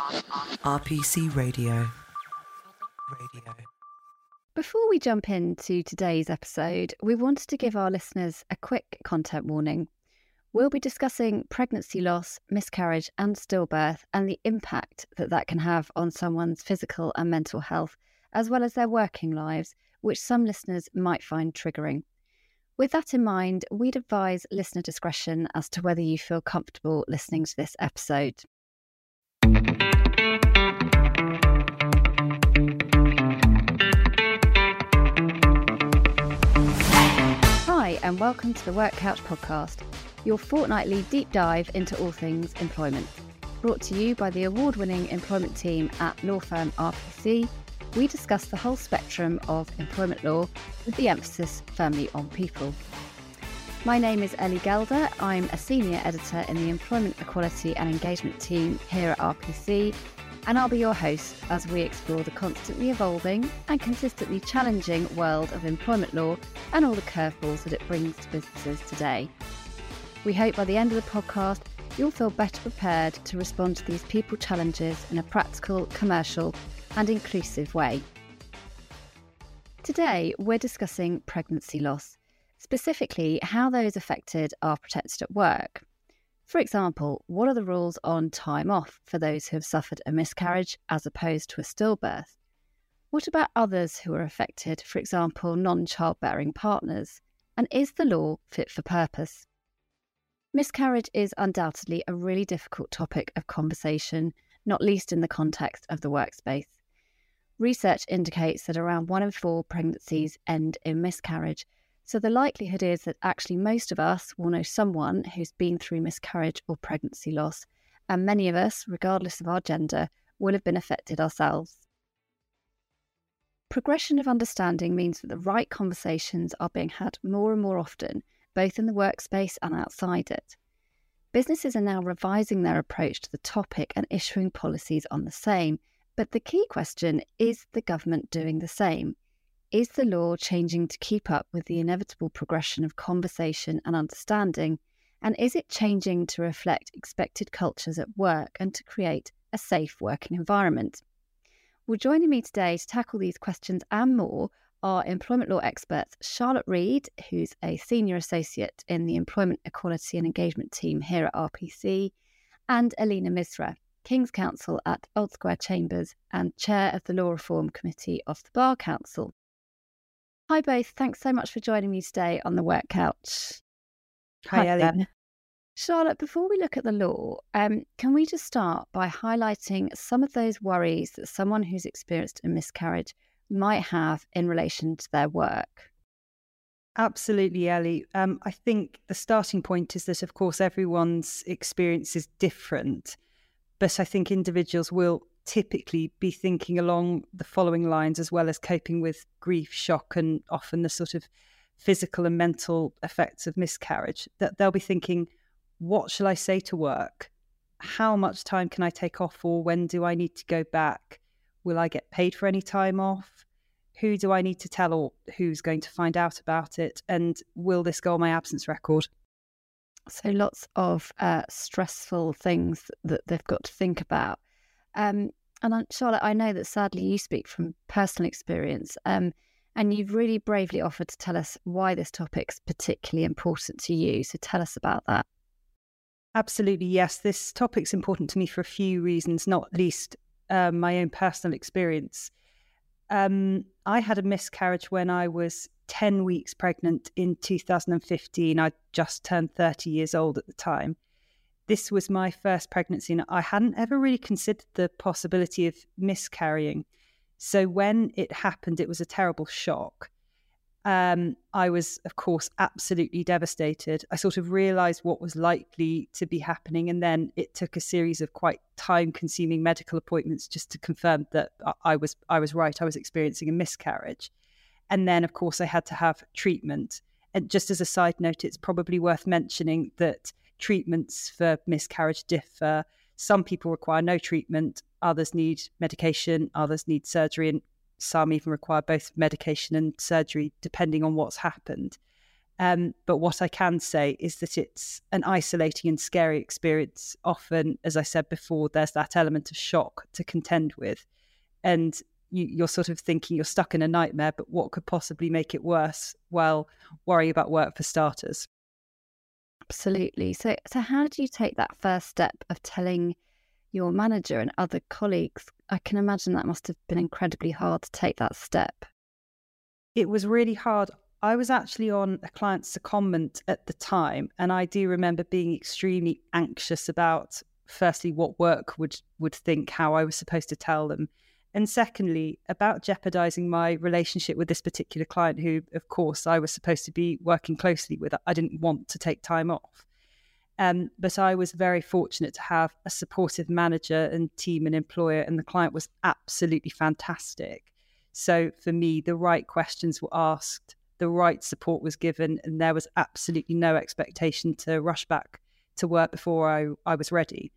RPC Radio. Radio. Before we jump into today's episode, we wanted to give our listeners a quick content warning. We'll be discussing pregnancy loss, miscarriage, and stillbirth, and the impact that that can have on someone's physical and mental health, as well as their working lives, which some listeners might find triggering. With that in mind, we'd advise listener discretion as to whether you feel comfortable listening to this episode. And welcome to the Work Couch podcast, your fortnightly deep dive into all things employment. Brought to you by the award winning employment team at law firm RPC we discuss the whole spectrum of employment law with the emphasis firmly on people. My name is Ellie Gelder. I'm a senior editor in the Employment Equality and Engagement team here at RPC, and I'll be your host as we explore the constantly evolving and consistently challenging world of employment law and all the curveballs that it brings to businesses today. We hope by the end of the podcast, you'll feel better prepared to respond to these people challenges in a practical, commercial, and inclusive way. Today, we're discussing pregnancy loss, specifically how those affected are protected at work. For example, what are the rules on time off for those who have suffered a miscarriage as opposed to a stillbirth? What about others who are affected, for example, non childbearing partners? And is the law fit for purpose? Miscarriage is undoubtedly a really difficult topic of conversation, not least in the context of the workspace. Research indicates that around one in four pregnancies end in miscarriage. So the likelihood is that actually most of us will know someone who's been through miscarriage or pregnancy loss, and many of us, regardless of our gender, will have been affected ourselves. Progression of understanding means that the right conversations are being had more and more often, both in the workspace and outside it. Businesses are now revising their approach to the topic and issuing policies on the same, but the key question is the government doing the same? Is the law changing to keep up with the inevitable progression of conversation and understanding? And is it changing to reflect expected cultures at work and to create a safe working environment? Well, joining me today to tackle these questions and more are employment law experts Charlotte Reid, who's a senior associate in the Employment Equality and Engagement team here at RPC, and Eleena Misra, King's Counsel at Old Square Chambers and Chair of the Law Reform Committee of the Bar Council. Hi, both. Thanks so much for joining me today on the Work Couch. Hi, Ellie. Charlotte, before we look at the law, um, can we just start by highlighting some of those worries that someone who's experienced a miscarriage might have in relation to their work? Absolutely, Ellie. Um, I think the starting point is that, of course, everyone's experience is different. But I think individuals will typically be thinking along the following lines as well as coping with grief, shock, and often the sort of physical and mental effects of miscarriage. That they'll be thinking, what shall I say to work? How much time can I take off, or when do I need to go back? Will I get paid for any time off? Who do I need to tell, or who's going to find out about it? And will this go on my absence record? So lots of uh, stressful things that they've got to think about. Um, and Charlotte, I know that sadly you speak from personal experience, um, and you've really bravely offered to tell us why this topic's particularly important to you. So tell us about that. Absolutely, yes. This topic's important to me for a few reasons, not least uh, my own personal experience. Um, I had a miscarriage when I was 10 weeks pregnant in 2015. I just turned 30 years old at the time. This was my first pregnancy, and I hadn't ever really considered the possibility of miscarrying. So when it happened, it was a terrible shock. Um, I was, of course, absolutely devastated. I sort of realized what was likely to be happening. And then it took a series of quite time consuming medical appointments just to confirm that I was, I was right. I was experiencing a miscarriage. And then, of course, I had to have treatment. And just as a side note, it's probably worth mentioning that treatments for miscarriage differ. Some people require no treatment, others need medication, others need surgery, and some even require both medication and surgery, depending on what's happened. Um, but what I can say is that it's an isolating and scary experience. Often, as I said before, there's that element of shock to contend with. And you, are sort of thinking you're stuck in a nightmare, but what could possibly make it worse? Well, worry about work for starters. Absolutely. So, so how did you take that first step of telling your manager and other colleagues? I can imagine that must have been incredibly hard to take that step. It was really hard. I was actually on a client's secondment at the time, and I do remember being extremely anxious about firstly what work would would think how I was supposed to tell them, and secondly about jeopardizing my relationship with this particular client, who of course I was supposed to be working closely with. I didn't want to take time off. Um, but I was very fortunate to have a supportive manager and team and employer, and the client was absolutely fantastic. So for me, the right questions were asked the right support was given, and there was absolutely no expectation to rush back to work before I, I was ready.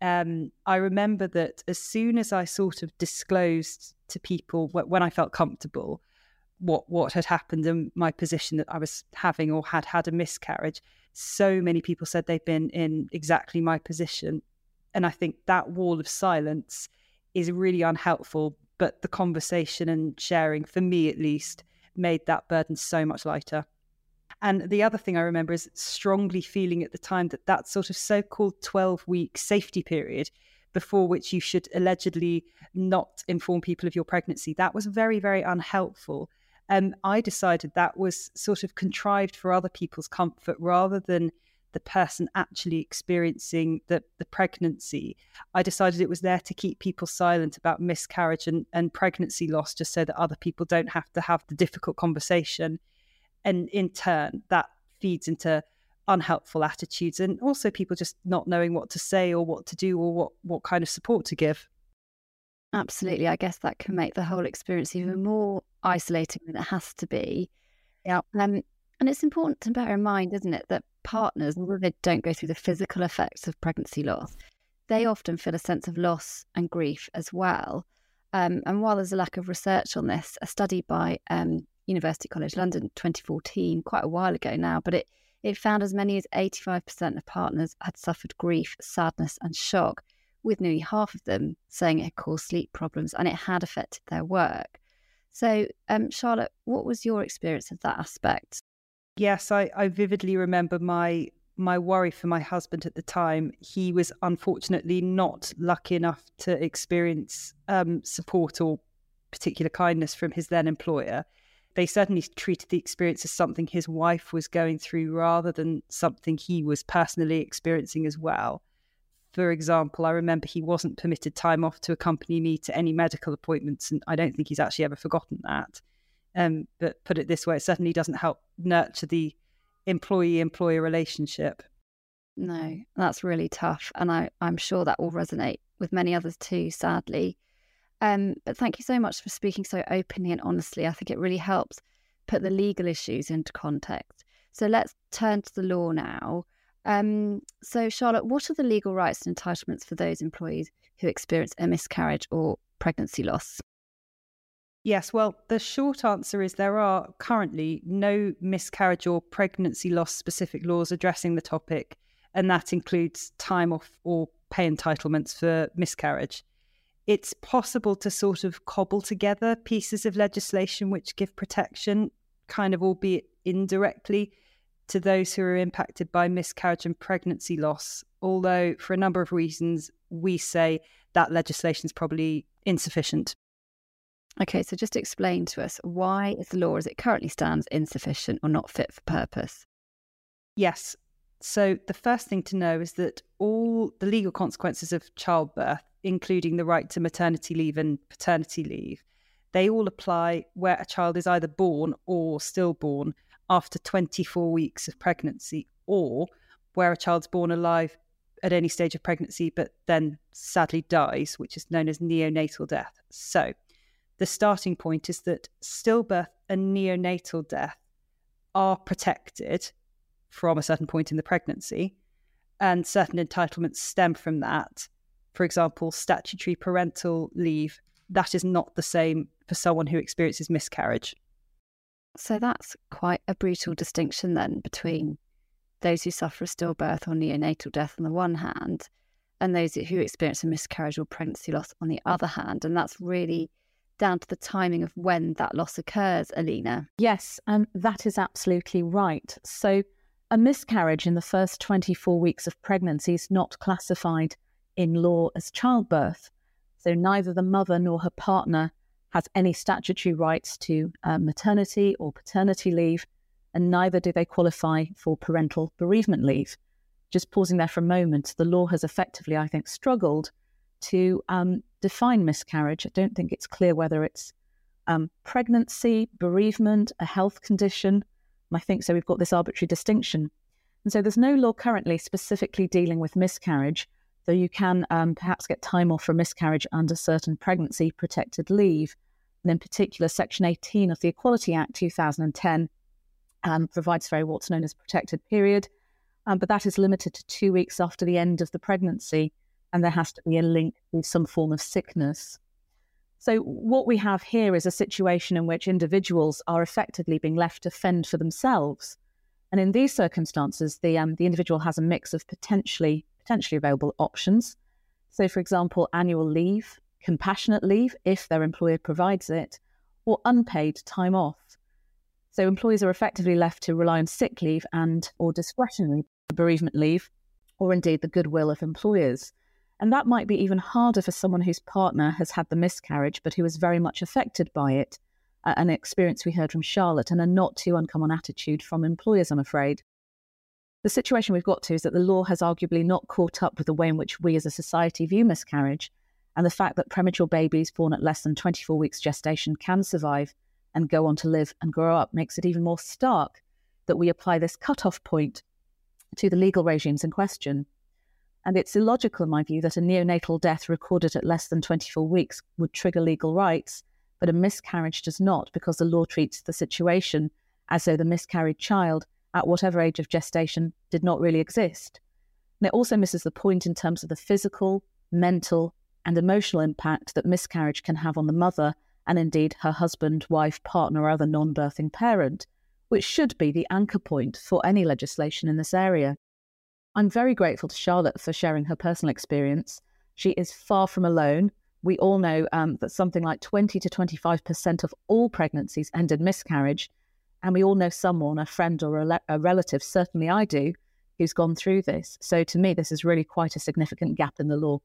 Um, I remember that as soon as I sort of disclosed to people when I felt comfortable what what had happened and my position that I was having or had had a miscarriage, so many people said they've been in exactly my position, and I think that wall of silence is really unhelpful. But the conversation and sharing, for me at least, made that burden so much lighter. And the other thing I remember is strongly feeling at the time that that sort of so called 12 week safety period before which you should allegedly not inform people of your pregnancy, that was very, very unhelpful. And um, I decided that was sort of contrived for other people's comfort rather than the person actually experiencing the, the pregnancy, I decided it was there to keep people silent about miscarriage and, and pregnancy loss, just so that other people don't have to have the difficult conversation. And in turn, that feeds into unhelpful attitudes and also people just not knowing what to say or what to do or what, what kind of support to give. Absolutely. I guess that can make the whole experience even more isolating than it has to be. Yeah. Um, and it's important to bear in mind, isn't it, that partners, although they don't go through the physical effects of pregnancy loss, they often feel a sense of loss and grief as well. Um, and while there's a lack of research on this, a study by um, University College London 2014, quite a while ago now, but it, it found as many as 85% of partners had suffered grief, sadness, and shock, with nearly half of them saying it had caused sleep problems and it had affected their work. So, um, Charlotte, what was your experience of that aspect? Yes, I, I vividly remember my my worry for my husband at the time. He was unfortunately not lucky enough to experience um, support or particular kindness from his then employer. They certainly treated the experience as something his wife was going through rather than something he was personally experiencing as well. For example, I remember he wasn't permitted time off to accompany me to any medical appointments, and I don't think he's actually ever forgotten that. Um, but put it this way, it certainly doesn't help nurture the employee employer relationship. No, that's really tough. And I, I'm sure that will resonate with many others too, sadly. Um, but thank you so much for speaking so openly and honestly. I think it really helps put the legal issues into context. So let's turn to the law now. Um, so, Charlotte, what are the legal rights and entitlements for those employees who experience a miscarriage or pregnancy loss? Yes, well, the short answer is there are currently no miscarriage or pregnancy loss specific laws addressing the topic, and that includes time off or pay entitlements for miscarriage. It's possible to sort of cobble together pieces of legislation which give protection, kind of albeit indirectly, to those who are impacted by miscarriage and pregnancy loss. Although, for a number of reasons, we say that legislation is probably insufficient. Okay, so just explain to us why is the law as it currently stands insufficient or not fit for purpose? Yes. So the first thing to know is that all the legal consequences of childbirth, including the right to maternity leave and paternity leave, they all apply where a child is either born or stillborn after 24 weeks of pregnancy, or where a child's born alive at any stage of pregnancy but then sadly dies, which is known as neonatal death. So the starting point is that stillbirth and neonatal death are protected from a certain point in the pregnancy, and certain entitlements stem from that. For example, statutory parental leave, that is not the same for someone who experiences miscarriage. So that's quite a brutal distinction then between those who suffer a stillbirth or neonatal death on the one hand, and those who experience a miscarriage or pregnancy loss on the other hand. And that's really down to the timing of when that loss occurs, Eleena. Yes, and that is absolutely right. So, a miscarriage in the first 24 weeks of pregnancy is not classified in law as childbirth. So, neither the mother nor her partner has any statutory rights to uh, maternity or paternity leave, and neither do they qualify for parental bereavement leave. Just pausing there for a moment, the law has effectively, I think, struggled to um, define miscarriage. I don't think it's clear whether it's um, pregnancy, bereavement, a health condition. I think so. We've got this arbitrary distinction. And so there's no law currently specifically dealing with miscarriage, though you can um, perhaps get time off for miscarriage under certain pregnancy protected leave. And in particular, Section 18 of the Equality Act 2010 um, provides for what's known as protected period, um, but that is limited to two weeks after the end of the pregnancy, and there has to be a link with some form of sickness. So, what we have here is a situation in which individuals are effectively being left to fend for themselves. And in these circumstances, the, um, the individual has a mix of potentially, potentially available options. So, for example, annual leave, compassionate leave, if their employer provides it, or unpaid time off. So, employees are effectively left to rely on sick leave and or discretionary bereavement leave, or indeed the goodwill of employers. And that might be even harder for someone whose partner has had the miscarriage, but who is very much affected by it. An experience we heard from Charlotte, and a not too uncommon attitude from employers, I'm afraid. The situation we've got to is that the law has arguably not caught up with the way in which we as a society view miscarriage, and the fact that premature babies born at less than 24 weeks gestation can survive and go on to live and grow up makes it even more stark that we apply this cut-off point to the legal regimes in question. And it's illogical, in my view, that a neonatal death recorded at less than 24 weeks would trigger legal rights, but a miscarriage does not, because the law treats the situation as though the miscarried child, at whatever age of gestation, did not really exist. And it also misses the point in terms of the physical, mental, and emotional impact that miscarriage can have on the mother and indeed her husband, wife, partner, or other non birthing parent, which should be the anchor point for any legislation in this area. I'm very grateful to Charlotte for sharing her personal experience. She is far from alone. We all know um, that something like 20 to 25% of all pregnancies end in miscarriage. And we all know someone, a friend or a, le- a relative, certainly I do, who's gone through this. So to me, this is really quite a significant gap in the law.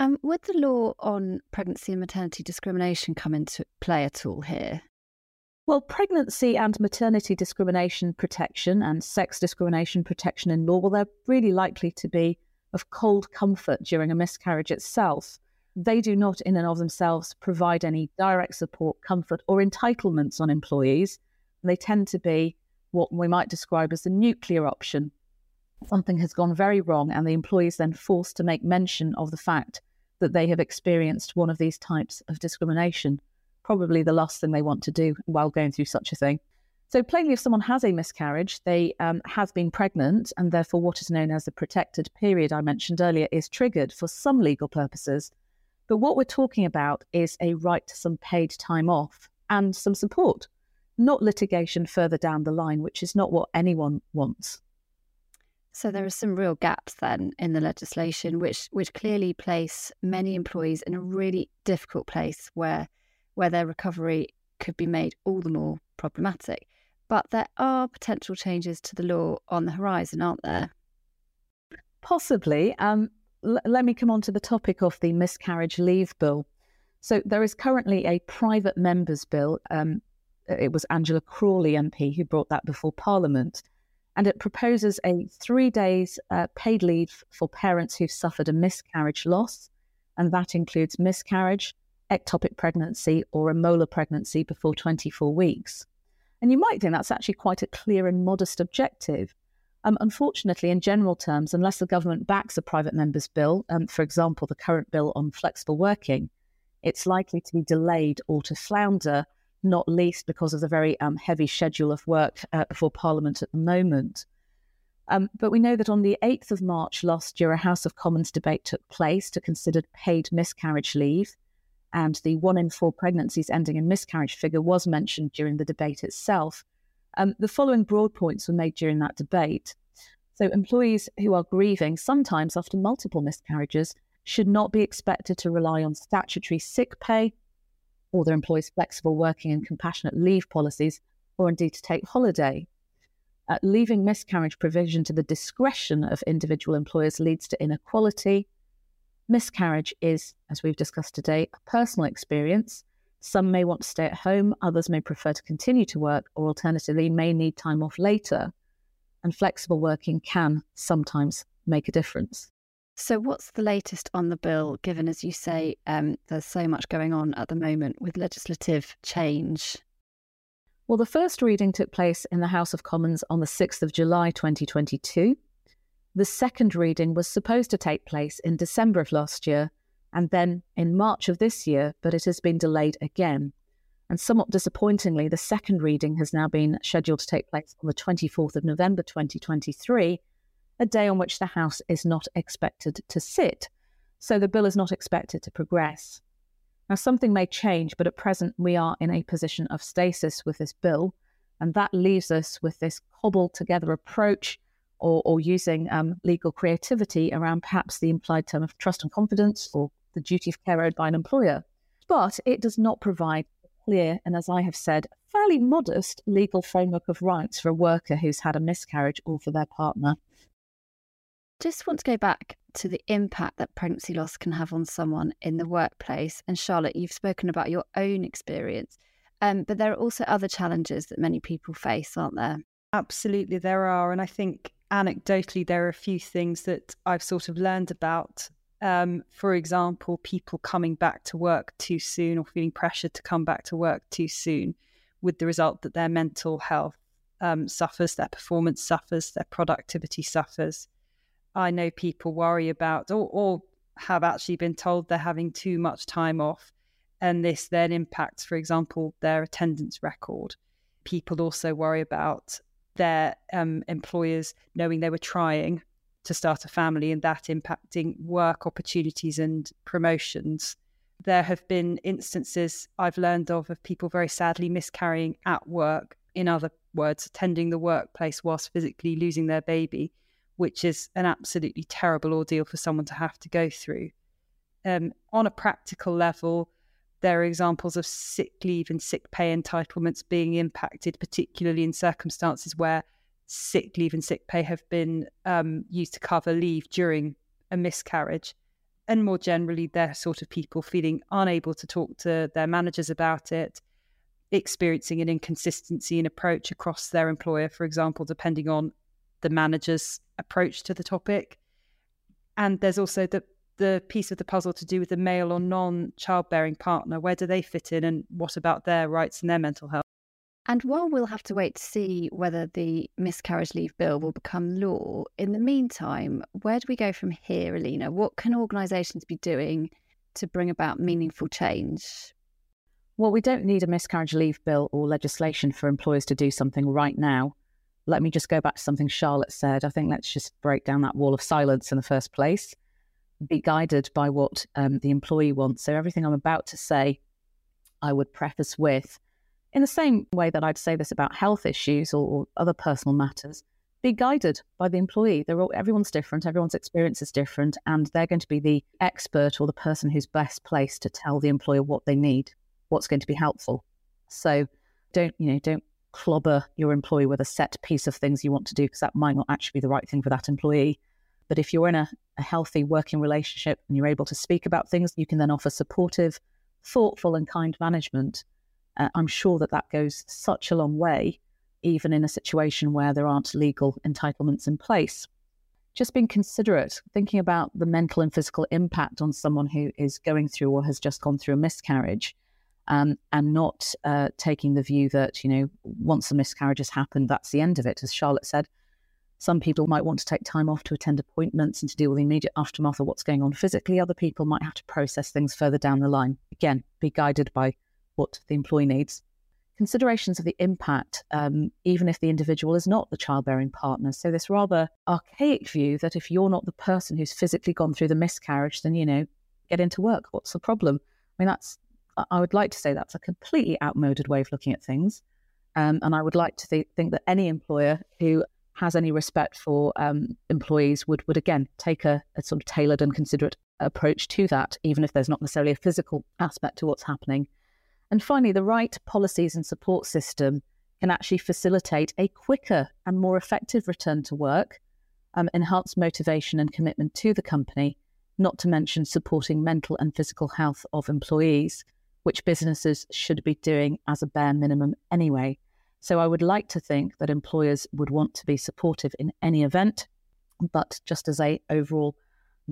Um, would the law on pregnancy and maternity discrimination come into play at all here? Well, pregnancy and maternity discrimination protection and sex discrimination protection in law, well, they're really likely to be of cold comfort during a miscarriage itself. They do not, in and of themselves, provide any direct support, comfort, or entitlements on employees. They tend to be what we might describe as the nuclear option. Something has gone very wrong, and the employee is then forced to make mention of the fact that they have experienced one of these types of discrimination probably the last thing they want to do while going through such a thing. So, plainly, if someone has a miscarriage, they um, have been pregnant, and therefore what is known as the protected period I mentioned earlier is triggered for some legal purposes. But what we're talking about is a right to some paid time off and some support, not litigation further down the line, which is not what anyone wants. So there are some real gaps then in the legislation, which which clearly place many employees in a really difficult place where where their recovery could be made all the more problematic. But there are potential changes to the law on the horizon, aren't there? Possibly. Um, l- let me come on to the topic of the miscarriage leave bill. So there is currently a private members bill. Um, it was Angela Crawley MP who brought that before Parliament. And it proposes a three days uh, paid leave for parents who've suffered a miscarriage loss. And that includes miscarriage, ectopic pregnancy or a molar pregnancy before 24 weeks. And you might think that's actually quite a clear and modest objective. Um, unfortunately, in general terms, unless the government backs a private member's bill, um, for example, the current bill on flexible working, it's likely to be delayed or to flounder, not least because of the very um, heavy schedule of work uh, before Parliament at the moment. Um, but we know that on the 8th of March last year, a House of Commons debate took place to consider paid miscarriage leave. and the one in four pregnancies ending in miscarriage figure was mentioned during the debate itself. Um, the following broad points were made during that debate. So, employees who are grieving, sometimes after multiple miscarriages, should not be expected to rely on statutory sick pay or their employees' flexible working and compassionate leave policies, or indeed to take holiday. Uh, leaving miscarriage provision to the discretion of individual employers leads to inequality. Miscarriage is, as we've discussed today, a personal experience. Some may want to stay at home, others may prefer to continue to work, or alternatively, may need time off later. And flexible working can sometimes make a difference. So, what's the latest on the bill, given, as you say, um, there's so much going on at the moment with legislative change? Well, the first reading took place in the House of Commons on the 6th of July 2022. The second reading was supposed to take place in December of last year and then in March of this year, but it has been delayed again. And somewhat disappointingly, the second reading has now been scheduled to take place on the 24th of November 2023 a day on which the House is not expected to sit. So the bill is not expected to progress. Now, something may change, but at present we are in a position of stasis with this bill, and that leaves us with this cobbled together approach or, or using um, legal creativity around perhaps the implied term of trust and confidence or the duty of care owed by an employer. But it does not provide a clear and, as I have said, fairly modest legal framework of rights for a worker who's had a miscarriage or for their partner just want to go back to the impact that pregnancy loss can have on someone in the workplace. And Charlotte, you've spoken about your own experience, um, but there are also other challenges that many people face, aren't there? Absolutely, there are. And I think anecdotally, there are a few things that I've sort of learned about. Um, for example, people coming back to work too soon or feeling pressured to come back to work too soon, with the result that their mental health um, suffers, their performance suffers, their productivity suffers. I know people worry about or, or have actually been told they're having too much time off. And this then impacts, for example, their attendance record. People also worry about their um, employers knowing they were trying to start a family and that impacting work opportunities and promotions. There have been instances I've learned of of people very sadly miscarrying at work, in other words, attending the workplace whilst physically losing their baby which is an absolutely terrible ordeal for someone to have to go through. Um, on a practical level, there are examples of sick leave and sick pay entitlements being impacted, particularly in circumstances where sick leave and sick pay have been um, used to cover leave during a miscarriage. And more generally, they're sort of people feeling unable to talk to their managers about it, experiencing an inconsistency in approach across their employer, for example, depending on the manager's approach to the topic. And there's also the the piece of the puzzle to do with the male or non childbearing partner. Where do they fit in, and what about their rights and their mental health? And while we'll have to wait to see whether the miscarriage leave bill will become law, in the meantime, where do we go from here, Eleena? What can organisations be doing to bring about meaningful change? Well, we don't need a miscarriage leave bill or legislation for employers to do something right now let me just go back to something Charlotte said. I think let's just break down that wall of silence in the first place, be guided by what um, the employee wants. So, everything I'm about to say, I would preface with, in the same way that I'd say this about health issues or, or other personal matters, be guided by the employee. They're all, everyone's different, everyone's experience is different, and they're going to be the expert or the person who's best placed to tell the employer what they need, what's going to be helpful. So, don't you know? Don't clobber your employee with a set piece of things you want to do because that might not actually be the right thing for that employee. But if you're in a, a healthy working relationship and you're able to speak about things, you can then offer supportive, thoughtful, and kind management. Uh, I'm sure that that goes such a long way, even in a situation where there aren't legal entitlements in place. Just being considerate, thinking about the mental and physical impact on someone who is going through or has just gone through a miscarriage um, and not uh, taking the view that, you know, once a miscarriage has happened, that's the end of it. As Charlotte said, some people might want to take time off to attend appointments and to deal with the immediate aftermath of what's going on physically. Other people might have to process things further down the line. Again, be guided by what the employee needs. Considerations of the impact, um, even if the individual is not the childbearing partner. So, this rather archaic view that if you're not the person who's physically gone through the miscarriage, then, you know, get into work. What's the problem? I mean, that's I would like to say that's a completely outmoded way of looking at things. Um, and I would like to th- think that any employer who has any respect for um, employees would, would again take a, a sort of tailored and considerate approach to that, even if there's not necessarily a physical aspect to what's happening. And finally, the right policies and support system can actually facilitate a quicker and more effective return to work, um, enhance motivation and commitment to the company, not to mention supporting mental and physical health of employees, which businesses should be doing as a bare minimum anyway. So I would like to think that employers would want to be supportive in any event, but just as a overall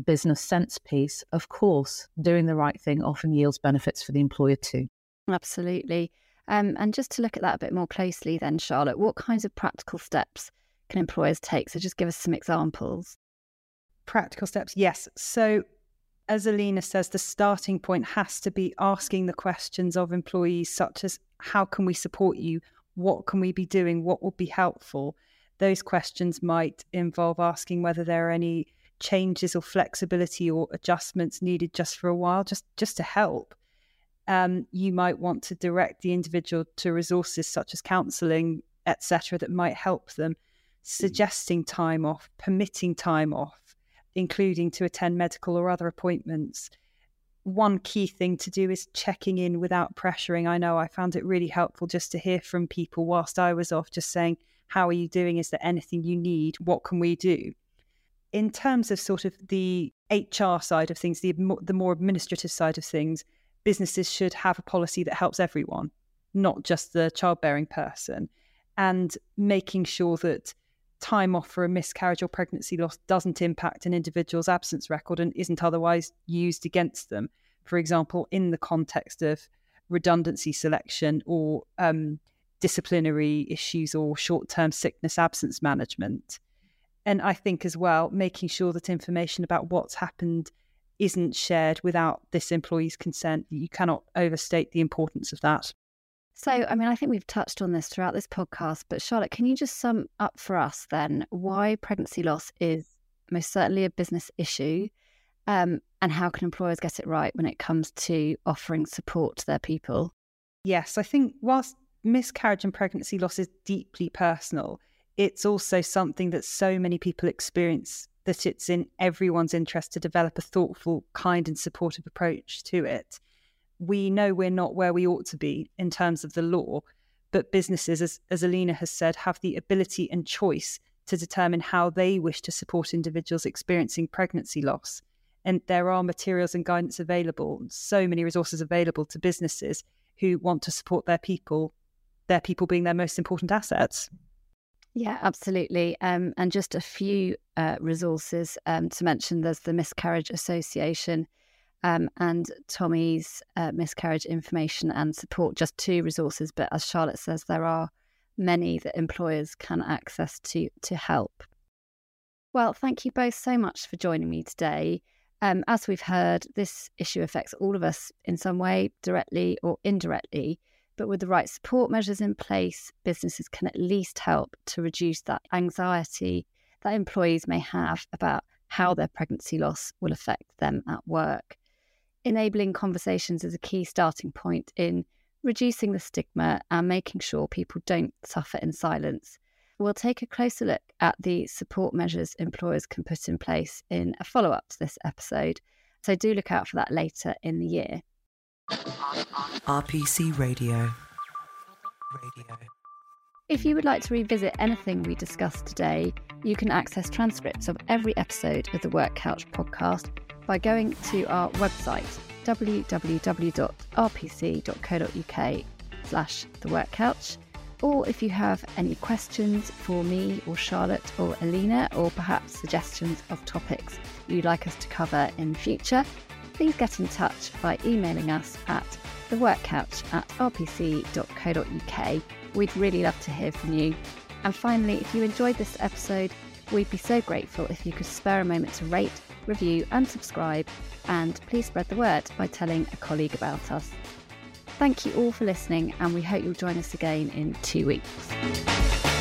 business sense piece, of course, doing the right thing often yields benefits for the employer too. Absolutely. Um, and just to look at that a bit more closely, then, Charlotte, what kinds of practical steps can employers take? So just give us some examples. Practical steps, yes. So, as Eleena says, the starting point has to be asking the questions of employees, such as how can we support you? What can we be doing? What would be helpful? Those questions might involve asking whether there are any changes or flexibility or adjustments needed just for a while, just just to help. Um, you might want to direct the individual to resources such as counselling, etc., that might help them, suggesting time off, permitting time off, including to attend medical or other appointments. One key thing to do is checking in without pressuring. I know I found it really helpful just to hear from people whilst I was off, just saying, How are you doing? Is there anything you need? What can we do? in terms of sort of the HR side of things, the the more administrative side of things, businesses should have a policy that helps everyone, not just the childbearing person, and making sure that time off for a miscarriage or pregnancy loss doesn't impact an individual's absence record and isn't otherwise used against them. For example, in the context of redundancy selection or um, disciplinary issues or short term sickness absence management and I think as well, making sure that information about what's happened isn't shared without this employee's consent. You cannot overstate the importance of that. So, I mean, I think we've touched on this throughout this podcast, but Charlotte, can you just sum up for us then why pregnancy loss is most certainly a business issue um, and how can employers get it right when it comes to offering support to their people? Yes, I think whilst miscarriage and pregnancy loss is deeply personal, it's also something that so many people experience that it's in everyone's interest to develop a thoughtful, kind, and supportive approach to it. We know we're not where we ought to be in terms of the law, but businesses, as, as Eleena has said, have the ability and choice to determine how they wish to support individuals experiencing pregnancy loss. And there are materials and guidance available, so many resources available to businesses who want to support their people, their people being their most important assets. Yeah, absolutely. Um, and just a few uh, resources um, to mention there's the Miscarriage Association um, and Tommy's uh, Miscarriage Information and Support, just two resources. But as Charlotte says, there are many that employers can access to, to help. Well, thank you both so much for joining me today. Um, as we've heard, this issue affects all of us in some way, directly or indirectly. But with the right support measures in place, businesses can at least help to reduce that anxiety that employees may have about how their pregnancy loss will affect them at work. Enabling conversations is a key starting point in reducing the stigma and making sure people don't suffer in silence. We'll take a closer look at the support measures employers can put in place in a follow up to this episode. So do look out for that later in the year. RPC Radio. Radio. If you would like to revisit anything we discussed today, you can access transcripts of every episode of the Work Couch podcast by going to our website www.rpc.co.uk slash the work couch or if you have any questions for me or Charlotte or Eleena or perhaps suggestions of topics you'd like us to cover in future, please get in touch by emailing us at theworkcouch at rpc.co.uk. We'd really love to hear from you. And finally, if you enjoyed this episode, we'd be so grateful if you could spare a moment to rate, review, and subscribe. And please spread the word by telling a colleague about us. Thank you all for listening, and we hope you'll join us again in two weeks.